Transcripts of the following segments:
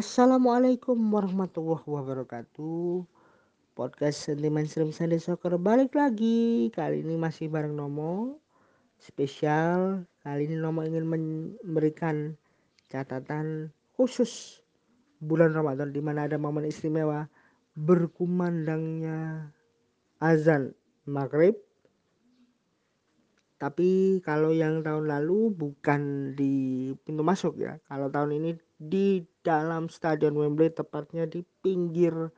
Assalamualaikum warahmatullahi wabarakatuh. Podcast Sentimen Stream Sunday Soccer balik lagi. Kali ini masih bareng Nomo. Spesial Kali ini Nomo ingin memberikan catatan khusus Bulan Ramadan di mana ada momen istimewa Berkumandangnya azan maghrib tapi kalau yang tahun lalu bukan di pintu masuk ya. Kalau tahun ini di dalam stadion Wembley tepatnya di pinggir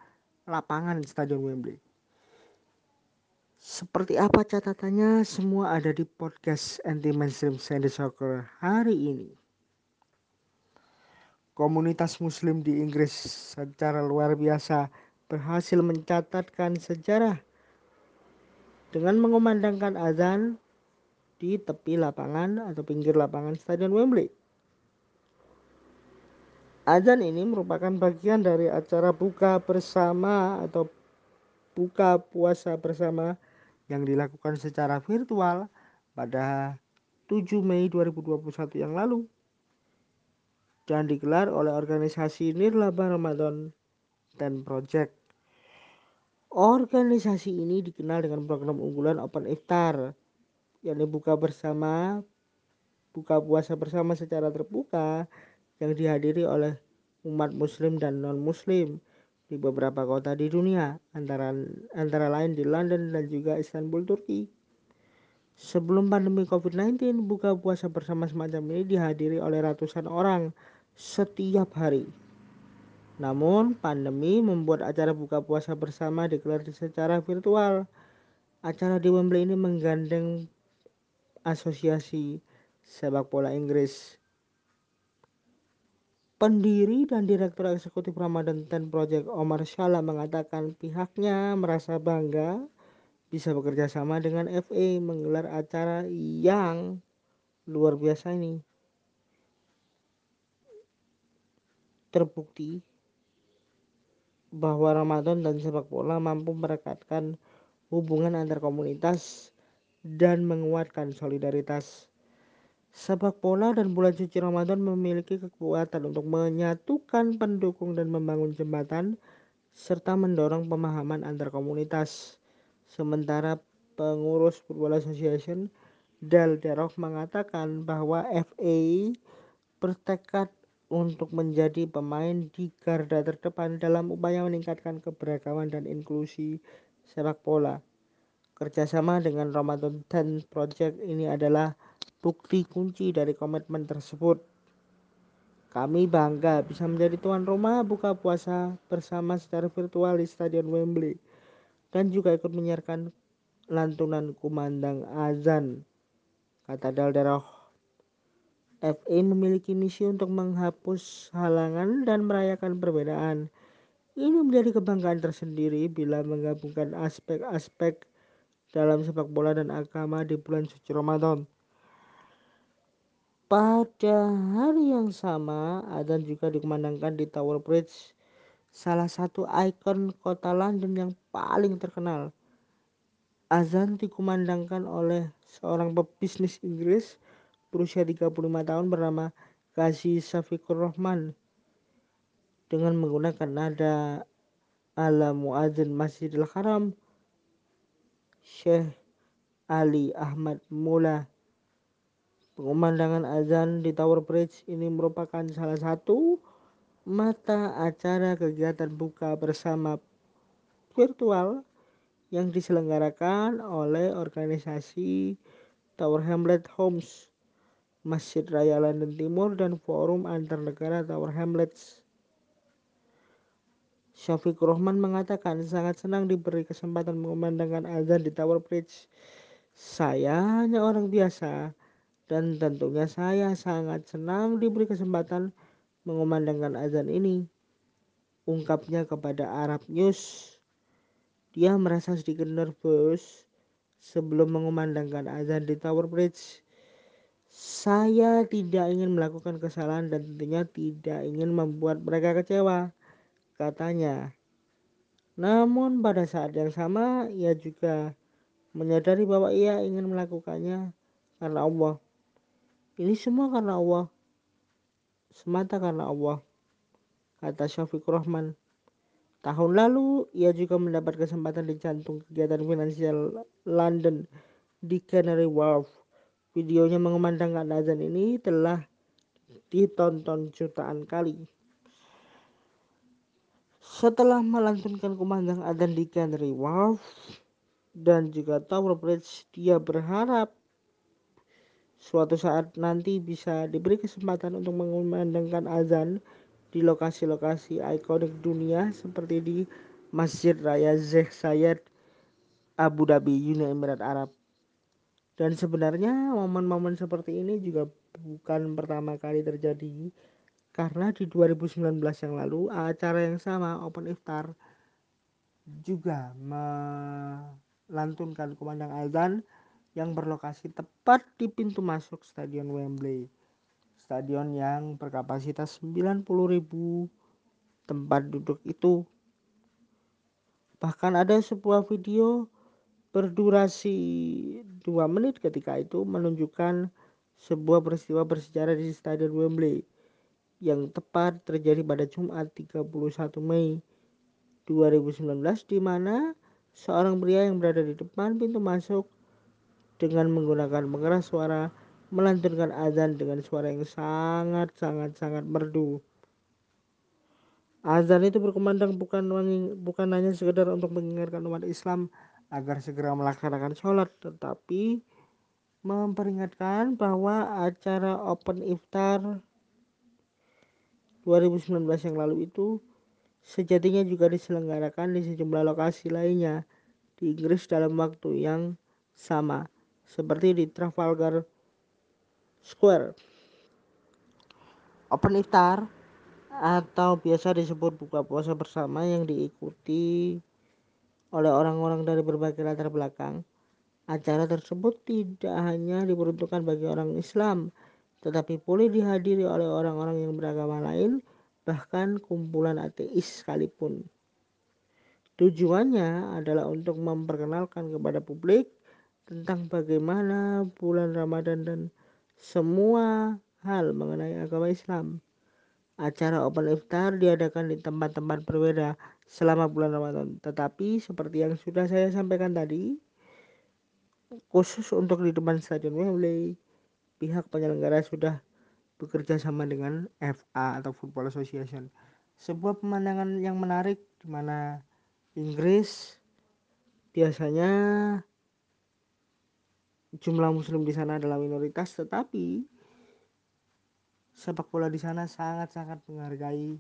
lapangan stadion Wembley. Seperti apa catatannya? Semua ada di podcast anti mainstream Sandy Soccer hari ini. Komunitas muslim di Inggris secara luar biasa berhasil mencatatkan sejarah dengan mengumandangkan azan di tepi lapangan atau pinggir lapangan Stadion Wembley. Azan ini merupakan bagian dari acara buka bersama atau buka puasa bersama yang dilakukan secara virtual pada 7 Mei 2021 yang lalu dan digelar oleh organisasi Nirlaba Ramadan dan Project. Organisasi ini dikenal dengan program unggulan Open Iftar yakni buka bersama buka puasa bersama secara terbuka yang dihadiri oleh umat muslim dan non muslim di beberapa kota di dunia antara antara lain di London dan juga Istanbul Turki. Sebelum pandemi COVID-19, buka puasa bersama semacam ini dihadiri oleh ratusan orang setiap hari. Namun, pandemi membuat acara buka puasa bersama digelar secara virtual. Acara di Wembley ini menggandeng Asosiasi Sepak Bola Inggris. Pendiri dan Direktur Eksekutif Ramadan Ten Project Omar Shala mengatakan pihaknya merasa bangga bisa bekerja sama dengan FA menggelar acara yang luar biasa ini. Terbukti bahwa Ramadan dan sepak bola mampu merekatkan hubungan antar komunitas dan menguatkan solidaritas. Sepak bola dan bulan suci Ramadan memiliki kekuatan untuk menyatukan pendukung dan membangun jembatan serta mendorong pemahaman antar komunitas. Sementara pengurus Football Association Del Derok mengatakan bahwa FA bertekad untuk menjadi pemain di garda terdepan dalam upaya meningkatkan keberagaman dan inklusi sepak bola. Kerjasama dengan Ramadan 10 Project ini adalah bukti kunci dari komitmen tersebut. Kami bangga bisa menjadi tuan rumah buka puasa bersama secara virtual di Stadion Wembley dan juga ikut menyiarkan lantunan kumandang azan. Kata Dalderoh, FA memiliki misi untuk menghapus halangan dan merayakan perbedaan. Ini menjadi kebanggaan tersendiri bila menggabungkan aspek-aspek dalam sepak bola dan agama di bulan suci Ramadan. Pada hari yang sama, adzan juga dikumandangkan di Tower Bridge, salah satu ikon kota London yang paling terkenal. Azan dikumandangkan oleh seorang pebisnis Inggris berusia 35 tahun bernama Ghazi Safikur Rahman dengan menggunakan nada ala muadzin Masjidil Haram Syekh Ali Ahmad Mula. Pengumandangan azan di Tower Bridge ini merupakan salah satu mata acara kegiatan buka bersama virtual yang diselenggarakan oleh organisasi Tower Hamlet Homes, Masjid Raya London Timur, dan Forum Antar Negara Tower Hamlets. Syafiq Rohman mengatakan sangat senang diberi kesempatan mengumandangkan azan di Tower Bridge. Saya hanya orang biasa dan tentunya saya sangat senang diberi kesempatan mengumandangkan azan ini. Ungkapnya kepada Arab News. Dia merasa sedikit nervous sebelum mengumandangkan azan di Tower Bridge. Saya tidak ingin melakukan kesalahan dan tentunya tidak ingin membuat mereka kecewa katanya. Namun pada saat yang sama ia juga menyadari bahwa ia ingin melakukannya karena Allah. Ini semua karena Allah. Semata karena Allah. kata Syafiq Rahman. Tahun lalu, ia juga mendapat kesempatan di jantung kegiatan finansial London di Canary Wharf. Videonya mengumandangkan azan ini telah ditonton jutaan kali. Setelah melantunkan kumandang azan di Canary Wharf dan juga Tower Bridge, dia berharap suatu saat nanti bisa diberi kesempatan untuk mengumandangkan azan di lokasi-lokasi ikonik dunia seperti di Masjid Raya Sheikh Zayed Abu Dhabi Uni Emirat Arab. Dan sebenarnya momen-momen seperti ini juga bukan pertama kali terjadi karena di 2019 yang lalu acara yang sama Open Iftar juga melantunkan kumandang azan yang berlokasi tepat di pintu masuk Stadion Wembley. Stadion yang berkapasitas 90.000 tempat duduk itu. Bahkan ada sebuah video berdurasi 2 menit ketika itu menunjukkan sebuah peristiwa bersejarah di Stadion Wembley yang tepat terjadi pada Jumat 31 Mei 2019 di mana seorang pria yang berada di depan pintu masuk dengan menggunakan pengeras suara melantunkan azan dengan suara yang sangat sangat sangat merdu. Azan itu berkumandang bukan bukan hanya sekedar untuk mengingatkan umat Islam agar segera melaksanakan sholat, tetapi memperingatkan bahwa acara Open Iftar 2019 yang lalu itu sejatinya juga diselenggarakan di sejumlah lokasi lainnya di Inggris dalam waktu yang sama seperti di Trafalgar Square. Open iftar atau biasa disebut buka puasa bersama yang diikuti oleh orang-orang dari berbagai latar belakang. Acara tersebut tidak hanya diperuntukkan bagi orang Islam, tetapi boleh dihadiri oleh orang-orang yang beragama lain, bahkan kumpulan ateis sekalipun. Tujuannya adalah untuk memperkenalkan kepada publik tentang bagaimana bulan Ramadan dan semua hal mengenai agama Islam. Acara Open Iftar diadakan di tempat-tempat berbeda selama bulan Ramadan. Tetapi seperti yang sudah saya sampaikan tadi, khusus untuk di depan Stadion Wembley, pihak penyelenggara sudah bekerja sama dengan FA atau Football Association. Sebuah pemandangan yang menarik di mana Inggris biasanya jumlah muslim di sana adalah minoritas tetapi sepak bola di sana sangat-sangat menghargai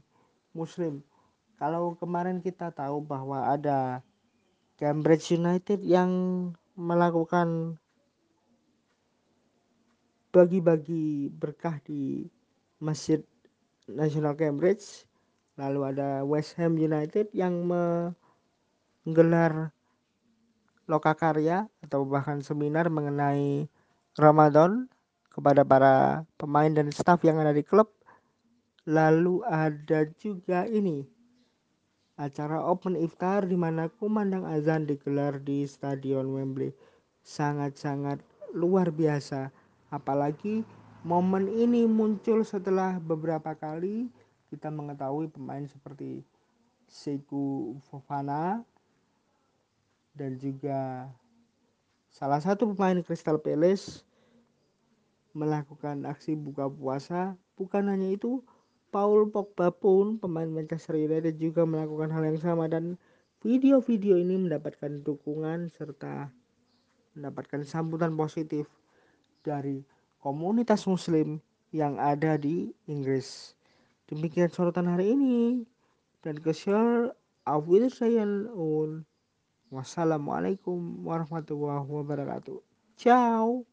muslim. Kalau kemarin kita tahu bahwa ada Cambridge United yang melakukan bagi-bagi berkah di Masjid Nasional Cambridge, lalu ada West Ham United yang menggelar lokakarya atau bahkan seminar mengenai Ramadan kepada para pemain dan staf yang ada di klub. Lalu ada juga ini acara open iftar di mana kumandang azan digelar di Stadion Wembley. Sangat-sangat luar biasa. Apalagi momen ini muncul setelah beberapa kali kita mengetahui pemain seperti Seiku Fofana dan juga salah satu pemain Crystal Palace melakukan aksi buka puasa. Bukan hanya itu, Paul Pogba pun pemain Manchester United juga melakukan hal yang sama dan video-video ini mendapatkan dukungan serta mendapatkan sambutan positif dari komunitas muslim yang ada di Inggris. Demikian sorotan hari ini dan auf Wiedersehen und Wassalamualaikum warahmatullahi wabarakatuh. Ciao.